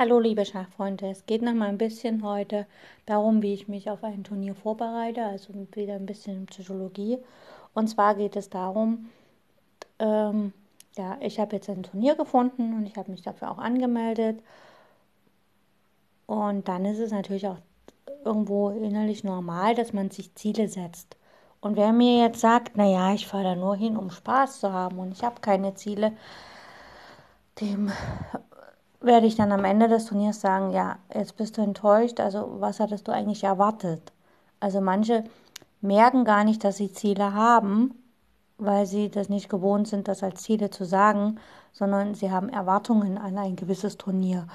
Hallo liebe Schachfreunde, es geht noch mal ein bisschen heute darum, wie ich mich auf ein Turnier vorbereite, also wieder ein bisschen Psychologie. Und zwar geht es darum, ähm, ja, ich habe jetzt ein Turnier gefunden und ich habe mich dafür auch angemeldet. Und dann ist es natürlich auch irgendwo innerlich normal, dass man sich Ziele setzt. Und wer mir jetzt sagt, naja, ich fahre da nur hin, um Spaß zu haben und ich habe keine Ziele, dem werde ich dann am Ende des Turniers sagen, ja, jetzt bist du enttäuscht, also was hattest du eigentlich erwartet? Also manche merken gar nicht, dass sie Ziele haben, weil sie das nicht gewohnt sind, das als Ziele zu sagen, sondern sie haben Erwartungen an ein gewisses Turnier.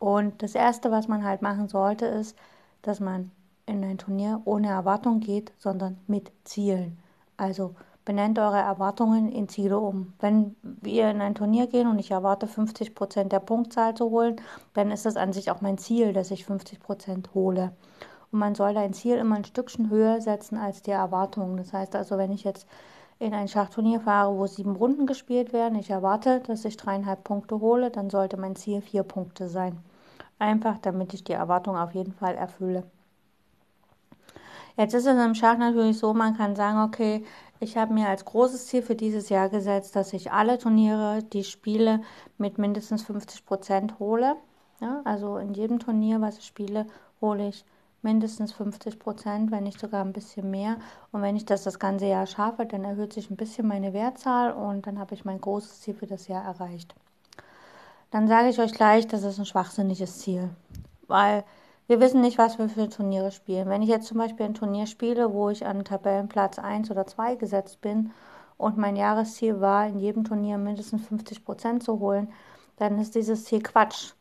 Und das Erste, was man halt machen sollte, ist, dass man in ein Turnier ohne Erwartung geht, sondern mit Zielen. Also benennt eure Erwartungen in Ziele um. Wenn wir in ein Turnier gehen und ich erwarte 50 Prozent der Punktzahl zu holen, dann ist das an sich auch mein Ziel, dass ich 50 Prozent hole. Und man soll ein Ziel immer ein Stückchen höher setzen als die Erwartungen. Das heißt also, wenn ich jetzt in ein Schachturnier fahre, wo sieben Runden gespielt werden, ich erwarte, dass ich dreieinhalb Punkte hole, dann sollte mein Ziel vier Punkte sein. Einfach, damit ich die Erwartung auf jeden Fall erfülle. Jetzt ist es im Schach natürlich so, man kann sagen, okay, ich habe mir als großes Ziel für dieses Jahr gesetzt, dass ich alle Turniere, die spiele, mit mindestens 50 Prozent hole. Ja, also in jedem Turnier, was ich spiele, hole ich mindestens 50 Prozent, wenn nicht sogar ein bisschen mehr. Und wenn ich das das ganze Jahr schaffe, dann erhöht sich ein bisschen meine Wertzahl und dann habe ich mein großes Ziel für das Jahr erreicht. Dann sage ich euch gleich, das ist ein schwachsinniges Ziel, weil wir wissen nicht, was wir für Turniere spielen. Wenn ich jetzt zum Beispiel ein Turnier spiele, wo ich an Tabellenplatz 1 oder 2 gesetzt bin und mein Jahresziel war, in jedem Turnier mindestens 50 Prozent zu holen, dann ist dieses Ziel Quatsch.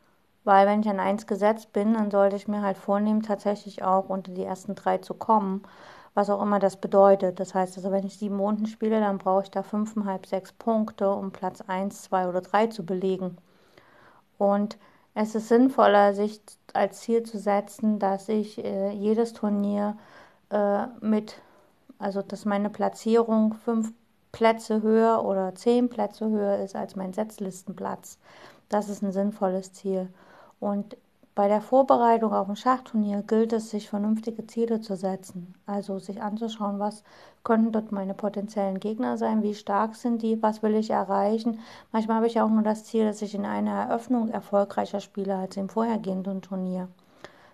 Weil wenn ich an 1 gesetzt bin, dann sollte ich mir halt vornehmen, tatsächlich auch unter die ersten drei zu kommen, was auch immer das bedeutet. Das heißt also, wenn ich sieben Runden spiele, dann brauche ich da fünfeinhalb, sechs Punkte, um Platz 1, 2 oder 3 zu belegen. Und es ist sinnvoller, sich als Ziel zu setzen, dass ich äh, jedes Turnier äh, mit, also dass meine Platzierung fünf Plätze höher oder zehn Plätze höher ist als mein Setzlistenplatz. Das ist ein sinnvolles Ziel. Und bei der Vorbereitung auf ein Schachturnier gilt es, sich vernünftige Ziele zu setzen. Also sich anzuschauen, was könnten dort meine potenziellen Gegner sein, wie stark sind die, was will ich erreichen. Manchmal habe ich auch nur das Ziel, dass ich in einer Eröffnung erfolgreicher spiele als im vorhergehenden Turnier.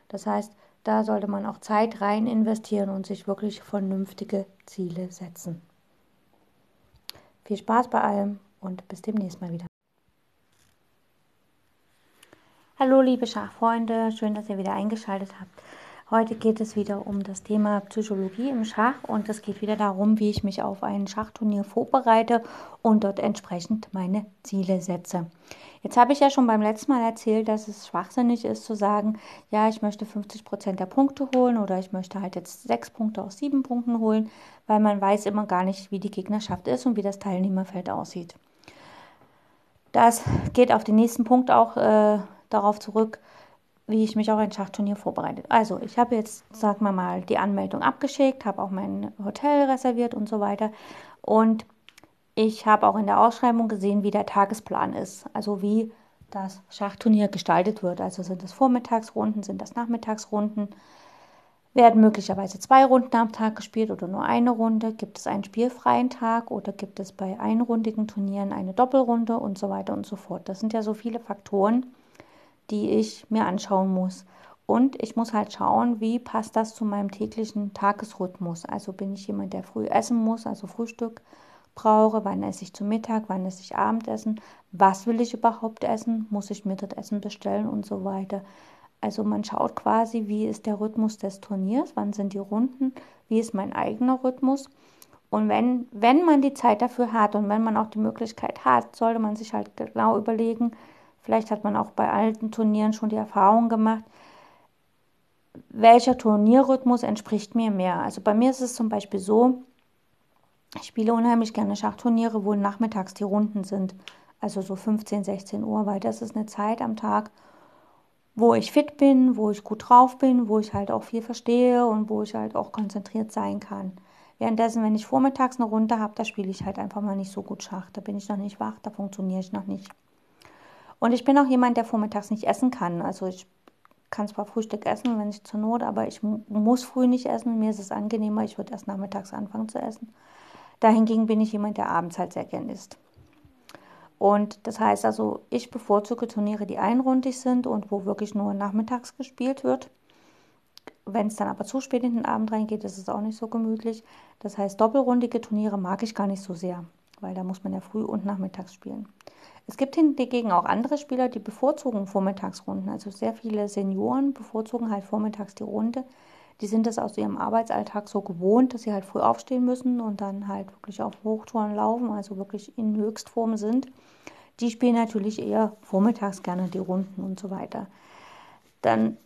Das heißt, da sollte man auch Zeit rein investieren und sich wirklich vernünftige Ziele setzen. Viel Spaß bei allem und bis demnächst mal wieder. Hallo liebe Schachfreunde, schön, dass ihr wieder eingeschaltet habt. Heute geht es wieder um das Thema Psychologie im Schach und es geht wieder darum, wie ich mich auf ein Schachturnier vorbereite und dort entsprechend meine Ziele setze. Jetzt habe ich ja schon beim letzten Mal erzählt, dass es schwachsinnig ist zu sagen, ja, ich möchte 50 Prozent der Punkte holen oder ich möchte halt jetzt sechs Punkte aus sieben Punkten holen, weil man weiß immer gar nicht, wie die Gegnerschaft ist und wie das Teilnehmerfeld aussieht. Das geht auf den nächsten Punkt auch äh, darauf zurück, wie ich mich auf ein Schachturnier vorbereitet. Also, ich habe jetzt, sagen wir mal, die Anmeldung abgeschickt, habe auch mein Hotel reserviert und so weiter. Und ich habe auch in der Ausschreibung gesehen, wie der Tagesplan ist, also wie das Schachturnier gestaltet wird. Also sind das Vormittagsrunden, sind das Nachmittagsrunden, werden möglicherweise zwei Runden am Tag gespielt oder nur eine Runde? Gibt es einen spielfreien Tag oder gibt es bei einrundigen Turnieren eine Doppelrunde und so weiter und so fort? Das sind ja so viele Faktoren, die ich mir anschauen muss. Und ich muss halt schauen, wie passt das zu meinem täglichen Tagesrhythmus. Also bin ich jemand, der früh essen muss, also Frühstück brauche, wann esse ich zu Mittag, wann esse ich Abendessen, was will ich überhaupt essen, muss ich mir das Essen bestellen und so weiter. Also man schaut quasi, wie ist der Rhythmus des Turniers, wann sind die Runden, wie ist mein eigener Rhythmus. Und wenn, wenn man die Zeit dafür hat und wenn man auch die Möglichkeit hat, sollte man sich halt genau überlegen, Vielleicht hat man auch bei alten Turnieren schon die Erfahrung gemacht, welcher Turnierrhythmus entspricht mir mehr. Also bei mir ist es zum Beispiel so, ich spiele unheimlich gerne Schachturniere, wo nachmittags die Runden sind. Also so 15, 16 Uhr, weil das ist eine Zeit am Tag, wo ich fit bin, wo ich gut drauf bin, wo ich halt auch viel verstehe und wo ich halt auch konzentriert sein kann. Währenddessen, wenn ich vormittags eine Runde habe, da spiele ich halt einfach mal nicht so gut Schach. Da bin ich noch nicht wach, da funktioniere ich noch nicht. Und ich bin auch jemand, der vormittags nicht essen kann. Also ich kann zwar Frühstück essen, wenn ich zur Not, aber ich muss früh nicht essen. Mir ist es angenehmer, ich würde erst nachmittags anfangen zu essen. Dahingegen bin ich jemand, der abends halt sehr gern isst. Und das heißt also, ich bevorzuge Turniere, die einrundig sind und wo wirklich nur nachmittags gespielt wird. Wenn es dann aber zu spät in den Abend reingeht, ist es auch nicht so gemütlich. Das heißt, doppelrundige Turniere mag ich gar nicht so sehr, weil da muss man ja früh und nachmittags spielen. Es gibt hingegen auch andere Spieler, die bevorzugen Vormittagsrunden. Also sehr viele Senioren bevorzugen halt vormittags die Runde. Die sind das aus ihrem Arbeitsalltag so gewohnt, dass sie halt früh aufstehen müssen und dann halt wirklich auf Hochtouren laufen, also wirklich in Höchstform sind. Die spielen natürlich eher vormittags gerne die Runden und so weiter. Dann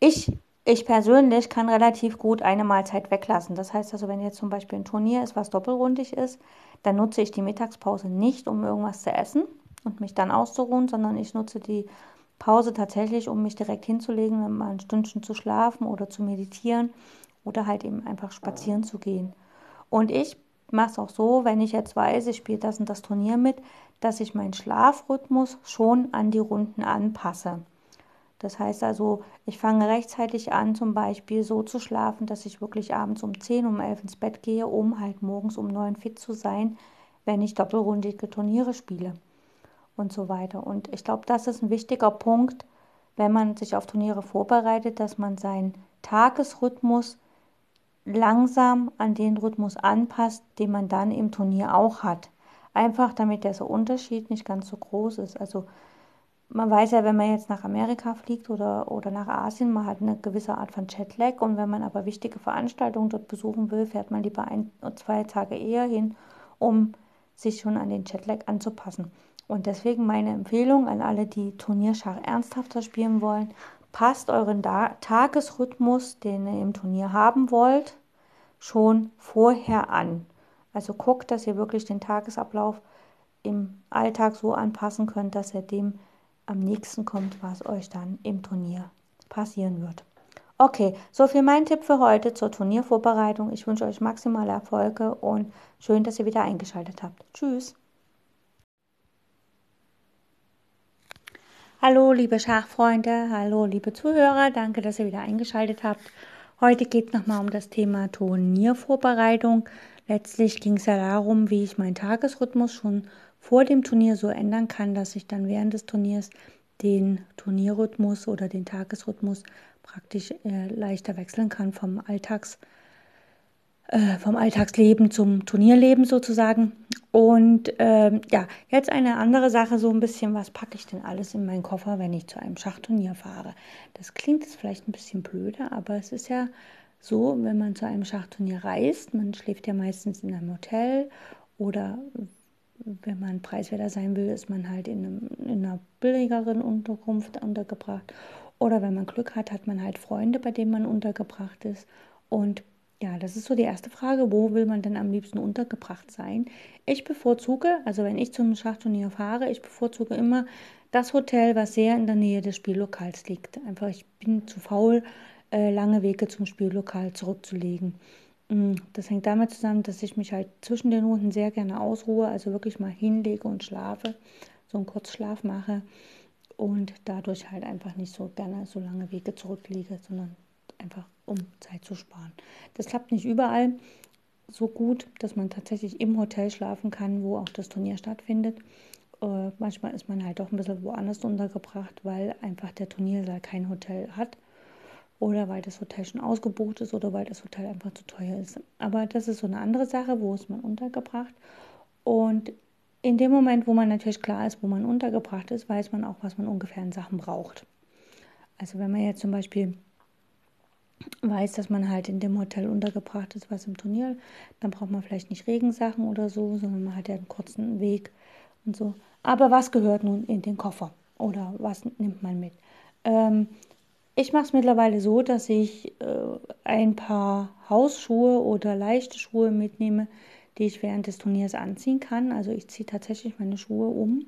ich, ich persönlich kann relativ gut eine Mahlzeit weglassen. Das heißt also, wenn jetzt zum Beispiel ein Turnier ist, was doppelrundig ist, dann nutze ich die Mittagspause nicht, um irgendwas zu essen und mich dann auszuruhen, sondern ich nutze die Pause tatsächlich, um mich direkt hinzulegen, mal ein Stündchen zu schlafen oder zu meditieren oder halt eben einfach spazieren zu gehen. Und ich mache es auch so, wenn ich jetzt weiß, ich spiele das und das Turnier mit, dass ich meinen Schlafrhythmus schon an die Runden anpasse. Das heißt also, ich fange rechtzeitig an, zum Beispiel so zu schlafen, dass ich wirklich abends um 10, um 11 ins Bett gehe, um halt morgens um 9 fit zu sein, wenn ich doppelrundige Turniere spiele und so weiter. Und ich glaube, das ist ein wichtiger Punkt, wenn man sich auf Turniere vorbereitet, dass man seinen Tagesrhythmus langsam an den Rhythmus anpasst, den man dann im Turnier auch hat. Einfach damit dieser Unterschied nicht ganz so groß ist. Also man weiß ja, wenn man jetzt nach Amerika fliegt oder, oder nach Asien, man hat eine gewisse Art von Jetlag und wenn man aber wichtige Veranstaltungen dort besuchen will, fährt man lieber ein, zwei Tage eher hin, um sich schon an den Jetlag anzupassen. Und deswegen meine Empfehlung an alle, die Turnierschach ernsthafter spielen wollen, passt euren da Tagesrhythmus, den ihr im Turnier haben wollt, schon vorher an. Also guckt, dass ihr wirklich den Tagesablauf im Alltag so anpassen könnt, dass er dem am nächsten kommt, was euch dann im Turnier passieren wird. Okay, so viel mein Tipp für heute zur Turniervorbereitung. Ich wünsche euch maximale Erfolge und schön, dass ihr wieder eingeschaltet habt. Tschüss. Hallo, liebe Schachfreunde, hallo, liebe Zuhörer, danke, dass ihr wieder eingeschaltet habt. Heute geht es nochmal um das Thema Turniervorbereitung. Letztlich ging es ja darum, wie ich meinen Tagesrhythmus schon vor dem Turnier so ändern kann, dass ich dann während des Turniers den Turnierrhythmus oder den Tagesrhythmus praktisch äh, leichter wechseln kann vom Alltags äh, vom Alltagsleben zum Turnierleben sozusagen. Und ähm, ja, jetzt eine andere Sache, so ein bisschen, was packe ich denn alles in meinen Koffer, wenn ich zu einem Schachturnier fahre? Das klingt jetzt vielleicht ein bisschen blöder, aber es ist ja so, wenn man zu einem Schachturnier reist, man schläft ja meistens in einem Hotel oder wenn man preiswerter sein will, ist man halt in, einem, in einer billigeren Unterkunft untergebracht. Oder wenn man Glück hat, hat man halt Freunde, bei denen man untergebracht ist. Und ja, das ist so die erste Frage, wo will man denn am liebsten untergebracht sein? Ich bevorzuge, also wenn ich zum Schachturnier fahre, ich bevorzuge immer das Hotel, was sehr in der Nähe des Spiellokals liegt. Einfach, ich bin zu faul, äh, lange Wege zum Spiellokal zurückzulegen. Mm, das hängt damit zusammen, dass ich mich halt zwischen den Runden sehr gerne ausruhe, also wirklich mal hinlege und schlafe, so einen Kurzschlaf mache und dadurch halt einfach nicht so gerne so lange Wege zurücklege, sondern einfach um Zeit zu sparen. Das klappt nicht überall so gut, dass man tatsächlich im Hotel schlafen kann, wo auch das Turnier stattfindet. Äh, manchmal ist man halt doch ein bisschen woanders untergebracht, weil einfach der Turniersaal kein Hotel hat oder weil das Hotel schon ausgebucht ist oder weil das Hotel einfach zu teuer ist. Aber das ist so eine andere Sache, wo ist man untergebracht. Und in dem Moment, wo man natürlich klar ist, wo man untergebracht ist, weiß man auch, was man ungefähr in Sachen braucht. Also wenn man jetzt zum Beispiel weiß, dass man halt in dem Hotel untergebracht ist, was im Turnier, dann braucht man vielleicht nicht Regensachen oder so, sondern man hat ja einen kurzen Weg und so. Aber was gehört nun in den Koffer oder was nimmt man mit? Ähm, ich mache es mittlerweile so, dass ich äh, ein paar Hausschuhe oder leichte Schuhe mitnehme, die ich während des Turniers anziehen kann. Also ich ziehe tatsächlich meine Schuhe um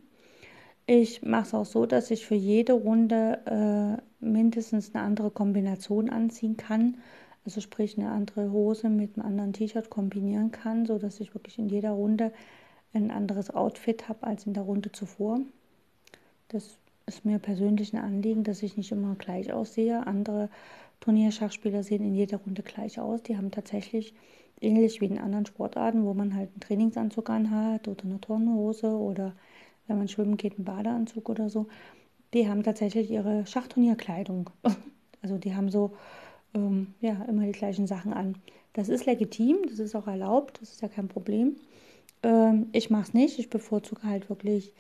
ich mache es auch so, dass ich für jede Runde äh, mindestens eine andere Kombination anziehen kann. Also sprich eine andere Hose mit einem anderen T-Shirt kombinieren kann, sodass ich wirklich in jeder Runde ein anderes Outfit habe als in der Runde zuvor. Das ist mir persönlich ein Anliegen, dass ich nicht immer gleich aussehe. Andere Turnierschachspieler sehen in jeder Runde gleich aus. Die haben tatsächlich ähnlich wie in anderen Sportarten, wo man halt einen Trainingsanzug anhat oder eine Turnhose oder wenn man schwimmen geht, einen Badeanzug oder so. Die haben tatsächlich ihre Schachturnierkleidung. Also die haben so ähm, ja immer die gleichen Sachen an. Das ist legitim, das ist auch erlaubt, das ist ja kein Problem. Ähm, ich mache es nicht. Ich bevorzuge halt wirklich,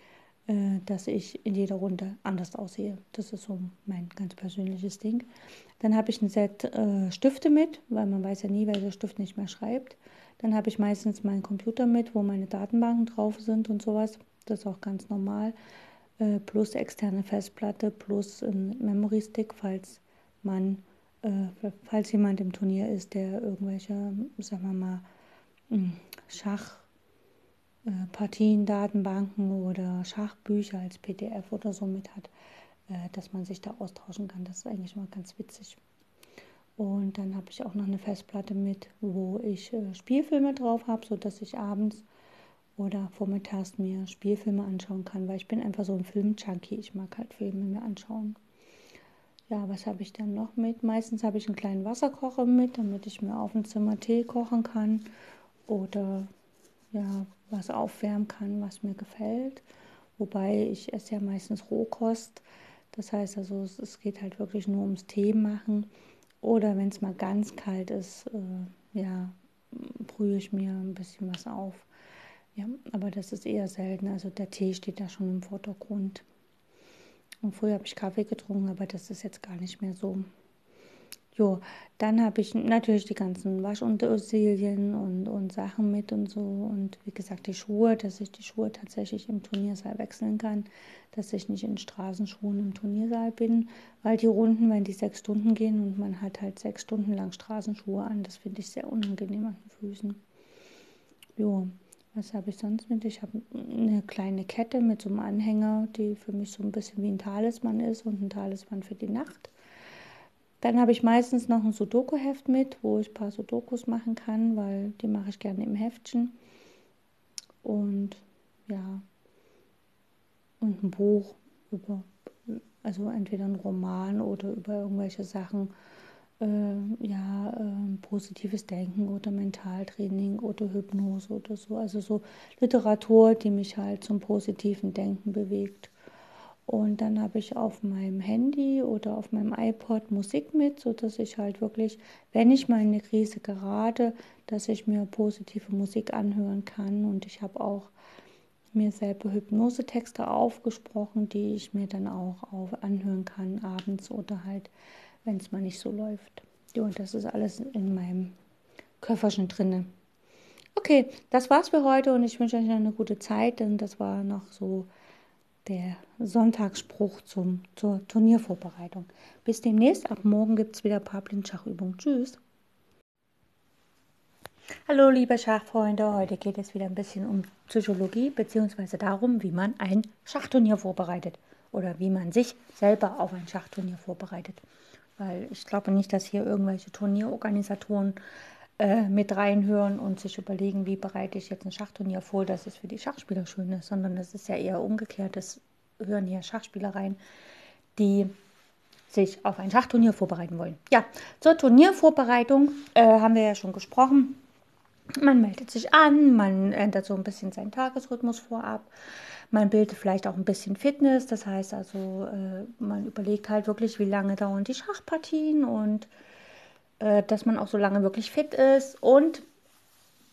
dass ich in jeder Runde anders aussehe. Das ist so mein ganz persönliches Ding. Dann habe ich ein Set äh, Stifte mit, weil man weiß ja nie, welcher Stift nicht mehr schreibt. Dann habe ich meistens meinen Computer mit, wo meine Datenbanken drauf sind und sowas. Das ist auch ganz normal. Äh, plus externe Festplatte, plus ein Memory Stick, falls man, äh, falls jemand im Turnier ist, der irgendwelche, sagen wir mal, hm, Äh, Datenbanken oder Schachbücher als PDF oder so mit hat äh, dass man sich da austauschen kann. Das ist eigentlich mal ganz witzig. Und dann habe ich auch noch eine Festplatte mit, wo ich äh, Spielfilme drauf habe, sodass ich abends oder vormittags mir Spielfilme anschauen kann, weil ich bin einfach so ein Film-Junkie. Ich mag halt Filme mir anschauen. Ja, was habe ich dann noch mit? Meistens habe ich einen kleinen Wasserkocher mit, damit ich mir auf dem Zimmer Tee kochen kann oder ja, was aufwärmen kann, was mir gefällt. Wobei ich esse ja meistens Rohkost. Das heißt also, es, geht halt wirklich nur ums Tee machen. Oder wenn es mal ganz kalt ist, äh, ja, brühe ich mir ein bisschen was auf. Ja, aber das ist eher selten. Also der Tee steht da schon im Vordergrund. Und früher habe ich Kaffee getrunken, aber das ist jetzt gar nicht mehr so. Jo, dann habe ich natürlich die ganzen Waschutensilien und, und Sachen mit und so. Und wie gesagt, die Schuhe, dass ich die Schuhe tatsächlich im Turniersaal wechseln kann, dass ich nicht in Straßenschuhen im Turniersaal bin, weil die Runden, wenn die sechs Stunden gehen und man hat halt sechs Stunden lang Straßenschuhe an, das finde ich sehr unangenehm an den Füßen. Jo, was habe ich sonst mit? Ich habe eine kleine Kette mit so einem Anhänger, die für mich so ein bisschen wie ein Talisman ist und ein Talisman für die Nacht. Dann habe ich meistens noch ein Sudoku-Heft mit, wo ich ein paar Sudokus machen kann, weil die mache ich gerne im Heftchen. Und ja, und ein Buch über, also entweder ein Roman oder über irgendwelche Sachen, äh, ja, äh, positives Denken oder Mentaltraining oder Hypnose oder so. Also so Literatur, die mich halt zum positiven Denken bewegt. Und dann habe ich auf meinem Handy oder auf meinem iPod Musik mit, sodass ich halt wirklich, wenn ich mal in eine Krise gerate, dass ich mir positive Musik anhören kann. Und ich habe auch mir selber Hypnosetexte aufgesprochen, die ich mir dann auch auf anhören kann abends oder halt, wenn es mal nicht so läuft. Ja, und das ist alles in meinem Köfferchen drinne. Okay, das war's für heute und ich wünsche euch eine gute Zeit, denn das war noch so der Sonntagsspruch zum, zur Turniervorbereitung. Bis demnächst. Ab morgen gibt es wieder Blindschachübungen. Tschüss. Hallo liebe Schachfreunde, heute geht es wieder ein bisschen um Psychologie bzw. darum, wie man ein Schachturnier vorbereitet oder wie man sich selber auf ein Schachturnier vorbereitet. Weil ich glaube nicht, dass hier irgendwelche Turnierorganisatoren äh, mit reinhören und sich überlegen, wie bereite ich jetzt ein Schachturnier vor, dass es für die Schachspieler schön ist, sondern das ist ja eher umgekehrt. Das hören hier Schachspieler rein, die sich auf ein Schachturnier vorbereiten wollen. Ja, zur Turniervorbereitung äh, haben wir ja schon gesprochen. Man meldet sich an, man ändert so ein bisschen seinen Tagesrhythmus vorab. Man bildet vielleicht auch ein bisschen Fitness, das heißt also, äh, man überlegt halt wirklich, wie lange dauern die Schachpartien und äh, dass man auch so lange wirklich fit ist und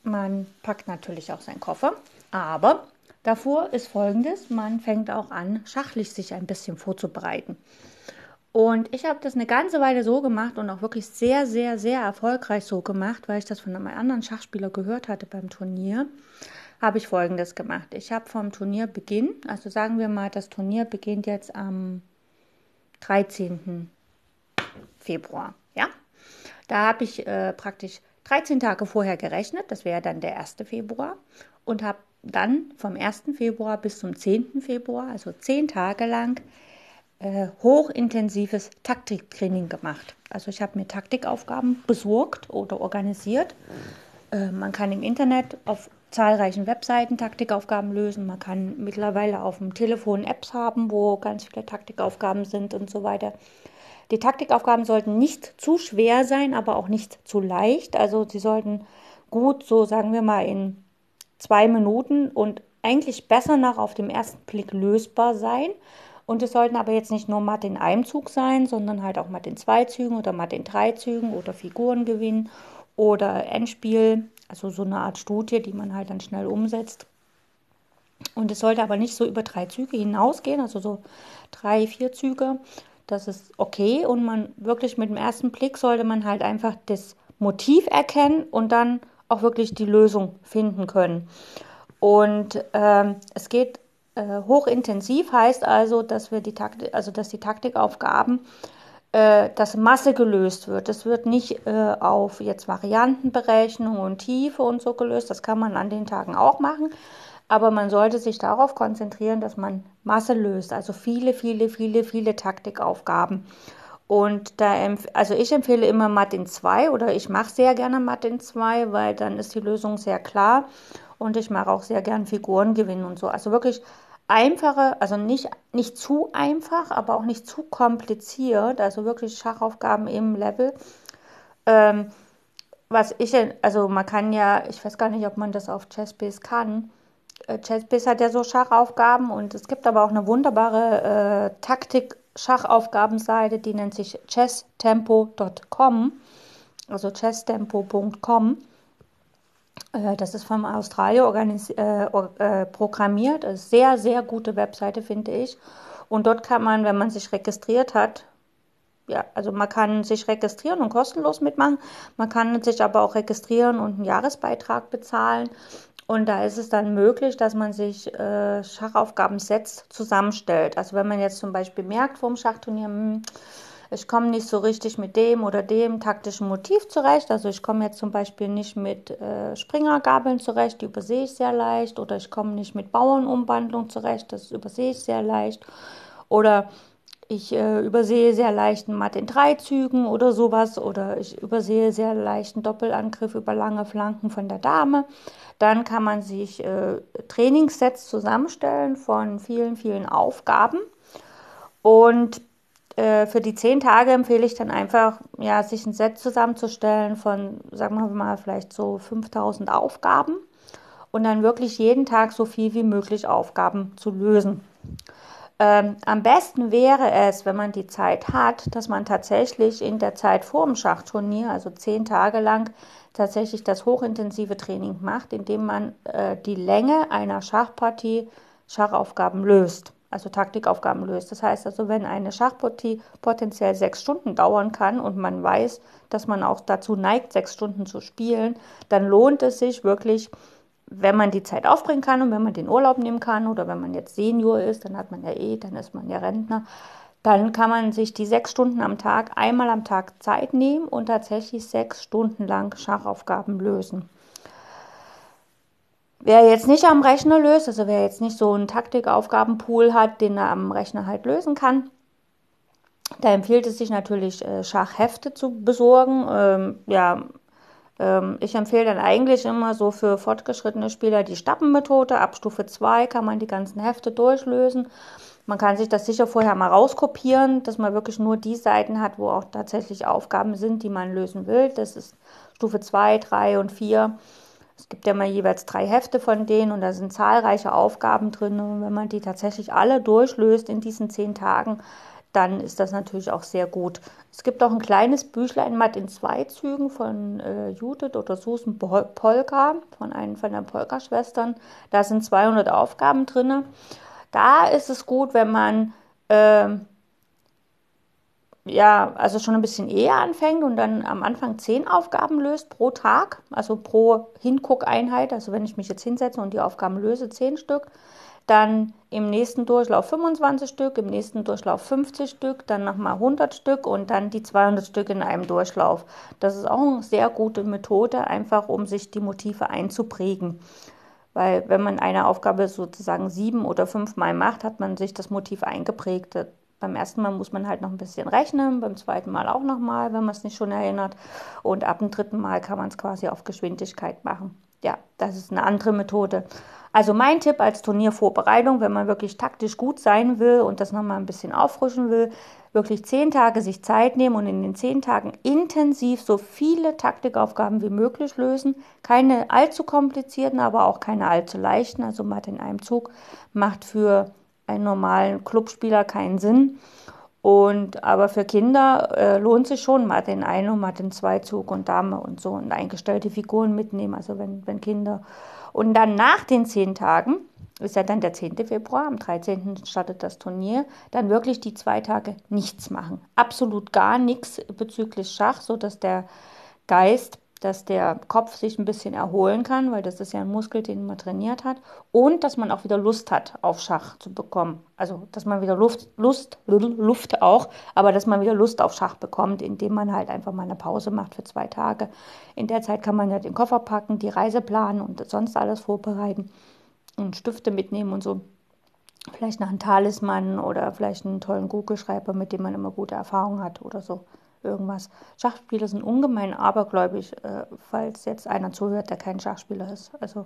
man packt natürlich auch seinen Koffer. Aber davor ist folgendes: Man fängt auch an, schachlich sich ein bisschen vorzubereiten. Und ich habe das eine ganze Weile so gemacht und auch wirklich sehr, sehr, sehr erfolgreich so gemacht, weil ich das von einem anderen Schachspieler gehört hatte beim Turnier. Habe ich folgendes gemacht. Ich habe vom Turnierbeginn, also sagen wir mal, das Turnier beginnt jetzt am 13. Februar. Da habe ich äh, praktisch 13 Tage vorher gerechnet, das wäre dann der 1. Februar, und habe dann vom 1. Februar bis zum 10. Februar, also 10 Tage lang, äh, hochintensives Taktiktraining gemacht. Also ich habe mir Taktikaufgaben besorgt oder organisiert. Äh, man kann im Internet auf zahlreichen Webseiten Taktikaufgaben lösen. Man kann mittlerweile auf dem Telefon Apps haben, wo ganz viele Taktikaufgaben sind und so weiter. Die Taktikaufgaben sollten nicht zu schwer sein, aber auch nicht zu leicht. Also sie sollten gut, so sagen wir mal, in zwei Minuten und eigentlich besser noch auf dem ersten Blick lösbar sein. Und es sollten aber jetzt nicht nur matt in einem Zug sein, sondern halt auch matt in zwei Zügen oder matt in drei Zügen oder Figuren gewinnen oder Endspiel, also so eine Art Studie, die man halt dann schnell umsetzt. Und es sollte aber nicht so über drei Züge hinausgehen, also so drei, vier Züge. Das ist okay und man wirklich mit dem ersten Blick sollte man halt einfach das Motiv erkennen und dann auch wirklich die Lösung finden können. Und ähm, es geht äh, hochintensiv, heißt also, dass wir die Taktik, also dass die Taktikaufgaben äh, dass Masse gelöst wird. Es wird nicht äh, auf jetzt Variantenberechnung und Tiefe und so gelöst. Das kann man an den Tagen auch machen. Aber man sollte sich darauf konzentrieren, dass man Masse löst. Also viele, viele, viele, viele Taktikaufgaben. Und da, also ich empfehle immer Matt 2 oder ich mache sehr gerne Matt 2, weil dann ist die Lösung sehr klar. Und ich mache auch sehr gern Figuren gewinnen und so. Also wirklich einfache, also nicht, nicht zu einfach, aber auch nicht zu kompliziert, also wirklich Schachaufgaben im Level. Ähm, was ich, also man kann ja, ich weiß gar nicht, ob man das auf Chessbase kann. Äh, Chessbase hat ja so Schachaufgaben und es gibt aber auch eine wunderbare äh, Taktik-Schachaufgabenseite, die nennt sich chesstempo.com, also chesstempo.com. Äh, das ist von Australien äh, äh, programmiert. Ist sehr, sehr gute Webseite, finde ich. Und dort kann man, wenn man sich registriert hat, ja, also man kann sich registrieren und kostenlos mitmachen. Man kann sich aber auch registrieren und einen Jahresbeitrag bezahlen. Und da ist es dann möglich, dass man sich äh, Schachaufgaben-Sets zusammenstellt. Also wenn man jetzt zum Beispiel merkt vom Schachturnier, hm, ich komme nicht so richtig mit dem oder dem taktischen Motiv zurecht. Also ich komme jetzt zum Beispiel nicht mit äh, Springergabeln zurecht, die übersehe ich sehr leicht. Oder ich komme nicht mit Bauernumwandlung zurecht, das übersehe ich sehr leicht. Oder ich äh, übersehe sehr leicht einen Matt in drei Zügen oder sowas. Oder ich übersehe sehr leicht einen Doppelangriff über lange Flanken von der Dame. Dann kann man sich äh, Trainingssets zusammenstellen von vielen, vielen Aufgaben. Und äh, für die zehn Tage empfehle ich dann einfach, ja, sich ein Set zusammenzustellen von, sagen wir mal, vielleicht so 5000 Aufgaben und dann wirklich jeden Tag so viel wie möglich Aufgaben zu lösen. Ähm, am besten wäre es, wenn man die Zeit hat, dass man tatsächlich in der Zeit vor dem Schachturnier, also zehn Tage lang, tatsächlich das hochintensive Training macht, indem man äh, die Länge einer Schachpartie Schachaufgaben löst also Taktikaufgaben löst. Das heißt also, wenn eine Schachpartie potenziell sechs Stunden dauern kann und man weiß, dass man auch dazu neigt, sechs Stunden zu spielen, dann lohnt es sich wirklich, wenn man die Zeit aufbringen kann und wenn man den Urlaub nehmen kann oder wenn man jetzt Senior ist, dann hat man ja eh, dann ist man ja Rentner, dann kann man sich die sechs Stunden am Tag einmal am Tag Zeit nehmen und tatsächlich sechs Stunden lang Schachaufgaben lösen. Wer jetzt nicht am Rechner löst, also wer jetzt nicht so einen Taktikaufgabenpool hat, den er am Rechner halt lösen kann, da empfiehlt es sich natürlich, äh, Schachhefte zu besorgen. Ähm, ja, ich empfehle dann eigentlich immer so für fortgeschrittene Spieler die Stappenmethode. Ab Stufe 2 kann man die ganzen Hefte durchlösen. Man kann sich das sicher vorher mal rauskopieren, dass man wirklich nur die Seiten hat, wo auch tatsächlich Aufgaben sind, die man lösen will. Das ist Stufe 2, 3 und 4. Es gibt ja mal jeweils drei Hefte von denen und da sind zahlreiche Aufgaben drin. Und wenn man die tatsächlich alle durchlöst in diesen zehn Tagen, dann ist das natürlich auch sehr gut. Es gibt auch ein kleines Büchlein matt in zwei Zügen von äh, Judith oder Susan Polka, von einer von den Polka-Schwestern. Da sind 200 Aufgaben drin. Da ist es gut, wenn man äh, ja, also schon ein bisschen eher anfängt und dann am Anfang zehn Aufgaben löst pro Tag, also pro Hinguckeinheit. Also wenn ich mich jetzt hinsetze und die Aufgaben löse, zehn Stück, dann im nächsten Durchlauf 25 Stück, im nächsten Durchlauf 50 Stück, dann nochmal 100 Stück und dann die 200 Stück in einem Durchlauf. Das ist auch eine sehr gute Methode, einfach um sich die Motive einzuprägen. Weil wenn man eine Aufgabe sozusagen sieben oder fünfmal macht, hat man sich das Motiv eingeprägt. Beim ersten Mal muss man halt noch ein bisschen rechnen, beim zweiten Mal auch nochmal, wenn man es nicht schon erinnert. Und ab dem dritten Mal kann man es quasi auf Geschwindigkeit machen. Ja, das ist eine andere Methode. Also mein Tipp als Turniervorbereitung, wenn man wirklich taktisch gut sein will und das nochmal ein bisschen auffrischen will, wirklich zehn Tage sich Zeit nehmen und in den zehn Tagen intensiv so viele Taktikaufgaben wie möglich lösen. Keine allzu komplizierten, aber auch keine allzu leichten. Also Mathe in einem Zug macht für einen normalen Clubspieler keinen Sinn. Und aber für Kinder äh, lohnt sich schon Mathe in einem und Mathe in zwei Zug und Dame und so und eingestellte Figuren mitnehmen. Also wenn, wenn Kinder und dann nach den zehn Tagen, ist ja dann der 10. Februar, am 13. startet das Turnier, dann wirklich die zwei Tage nichts machen. Absolut gar nichts bezüglich Schach, sodass der Geist dass der Kopf sich ein bisschen erholen kann, weil das ist ja ein Muskel, den man trainiert hat. Und dass man auch wieder Lust hat, auf Schach zu bekommen. Also, dass man wieder Luft, Lust, Luft auch, aber dass man wieder Lust auf Schach bekommt, indem man halt einfach mal eine Pause macht für zwei Tage. In der Zeit kann man ja den Koffer packen, die Reise planen und sonst alles vorbereiten und Stifte mitnehmen und so. Vielleicht noch einen Talisman oder vielleicht einen tollen Google-Schreiber, mit dem man immer gute Erfahrungen hat oder so irgendwas. Schachspieler sind ungemein abergläubig, äh, falls jetzt einer zuhört, der kein Schachspieler ist. Also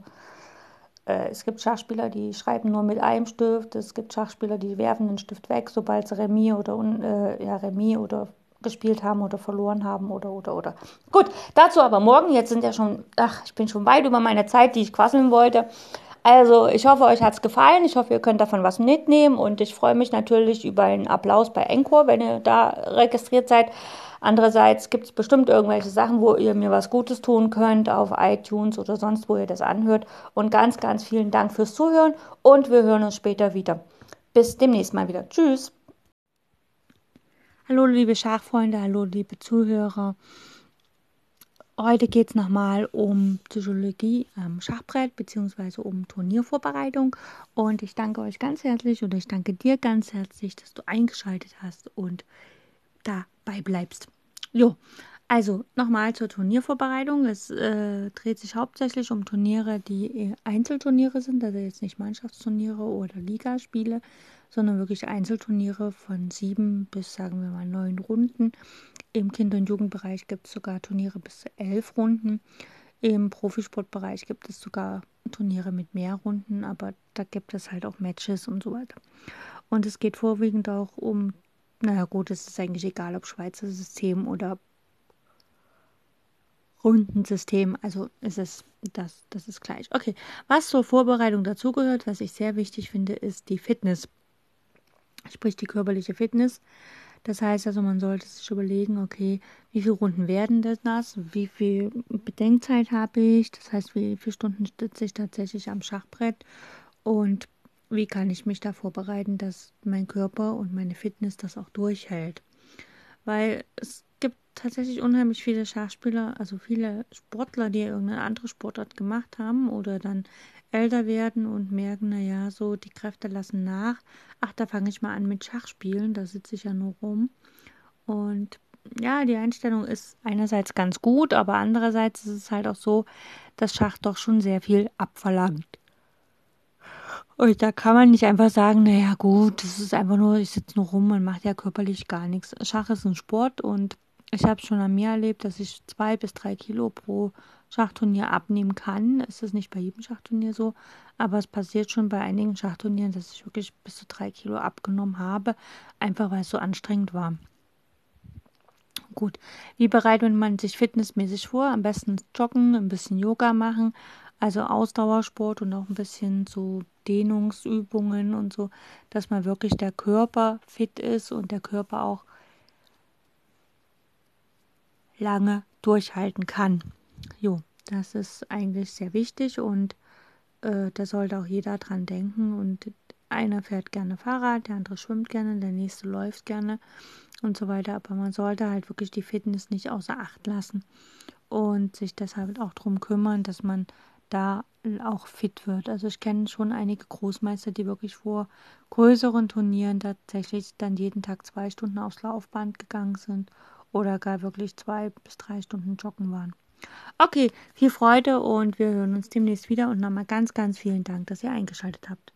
äh, es gibt Schachspieler, die schreiben nur mit einem Stift. Es gibt Schachspieler, die werfen den Stift weg, sobald sie Remis oder äh, ja, Remis oder gespielt haben oder verloren haben oder oder oder. Gut, dazu aber morgen. Jetzt sind ja schon, ach, ich bin schon weit über meine Zeit, die ich quasseln wollte. Also, ich hoffe, euch hat es gefallen. Ich hoffe, ihr könnt davon was mitnehmen. Und ich freue mich natürlich über einen Applaus bei Encore, wenn ihr da registriert seid. Andererseits gibt es bestimmt irgendwelche Sachen, wo ihr mir was Gutes tun könnt auf iTunes oder sonst, wo ihr das anhört. Und ganz, ganz vielen Dank fürs Zuhören und wir hören uns später wieder. Bis demnächst mal wieder. Tschüss. Hallo liebe Schachfreunde, hallo liebe Zuhörer. Heute geht es nochmal um Psychologie am Schachbrett bzw. um Turniervorbereitung. Und ich danke euch ganz herzlich oder ich danke dir ganz herzlich, dass du eingeschaltet hast und dabei bleibst. Jo, also nochmal zur Turniervorbereitung. Es äh, dreht sich hauptsächlich um Turniere, die Einzelturniere sind, also jetzt nicht Mannschaftsturniere oder Ligaspiele, sondern wirklich Einzelturniere von sieben bis, sagen wir mal, neun Runden. Im Kinder- und Jugendbereich gibt es sogar Turniere bis zu elf Runden. Im Profisportbereich gibt es sogar Turniere mit mehr Runden, aber da gibt es halt auch Matches und so weiter. Und es geht vorwiegend auch um, naja gut, es ist eigentlich egal, ob Schweizer System oder Rundensystem, also ist es das, das ist gleich. Okay, was zur Vorbereitung dazugehört, was ich sehr wichtig finde, ist die Fitness. Sprich die körperliche Fitness. Das heißt also, man sollte sich überlegen, okay, wie viele Runden werden das, wie viel Bedenkzeit habe ich, das heißt, wie viele Stunden sitze ich tatsächlich am Schachbrett? Und wie kann ich mich da vorbereiten, dass mein Körper und meine Fitness das auch durchhält. Weil es gibt tatsächlich unheimlich viele Schachspieler, also viele Sportler, die irgendeine andere Sportart gemacht haben oder dann älter werden und merken, naja, so die Kräfte lassen nach. Ach, da fange ich mal an mit Schachspielen, da sitze ich ja nur rum. Und ja, die Einstellung ist einerseits ganz gut, aber andererseits ist es halt auch so, dass Schach doch schon sehr viel abverlangt. Und da kann man nicht einfach sagen, naja gut, das ist einfach nur, ich sitze nur rum und mache ja körperlich gar nichts. Schach ist ein Sport und ich habe schon an mir erlebt, dass ich zwei bis drei Kilo pro Schachturnier abnehmen kann. Es ist nicht bei jedem Schachturnier so, aber es passiert schon bei einigen Schachturnieren, dass ich wirklich bis zu drei Kilo abgenommen habe, einfach weil es so anstrengend war. Gut, wie bereitet man sich fitnessmäßig vor? Am besten joggen, ein bisschen Yoga machen, also Ausdauersport und auch ein bisschen so Dehnungsübungen und so, dass man wirklich der Körper fit ist und der Körper auch lange durchhalten kann. Jo, das ist eigentlich sehr wichtig und äh, da sollte auch jeder dran denken. Und einer fährt gerne Fahrrad, der andere schwimmt gerne, der nächste läuft gerne und so weiter. Aber man sollte halt wirklich die Fitness nicht außer Acht lassen und sich deshalb auch darum kümmern, dass man da auch fit wird. Also ich kenne schon einige Großmeister, die wirklich vor größeren Turnieren tatsächlich dann jeden Tag zwei Stunden aufs Laufband gegangen sind oder gar wirklich zwei bis drei Stunden joggen waren. Okay, viel Freude und wir hören uns demnächst wieder und nochmal ganz, ganz vielen Dank, dass ihr eingeschaltet habt.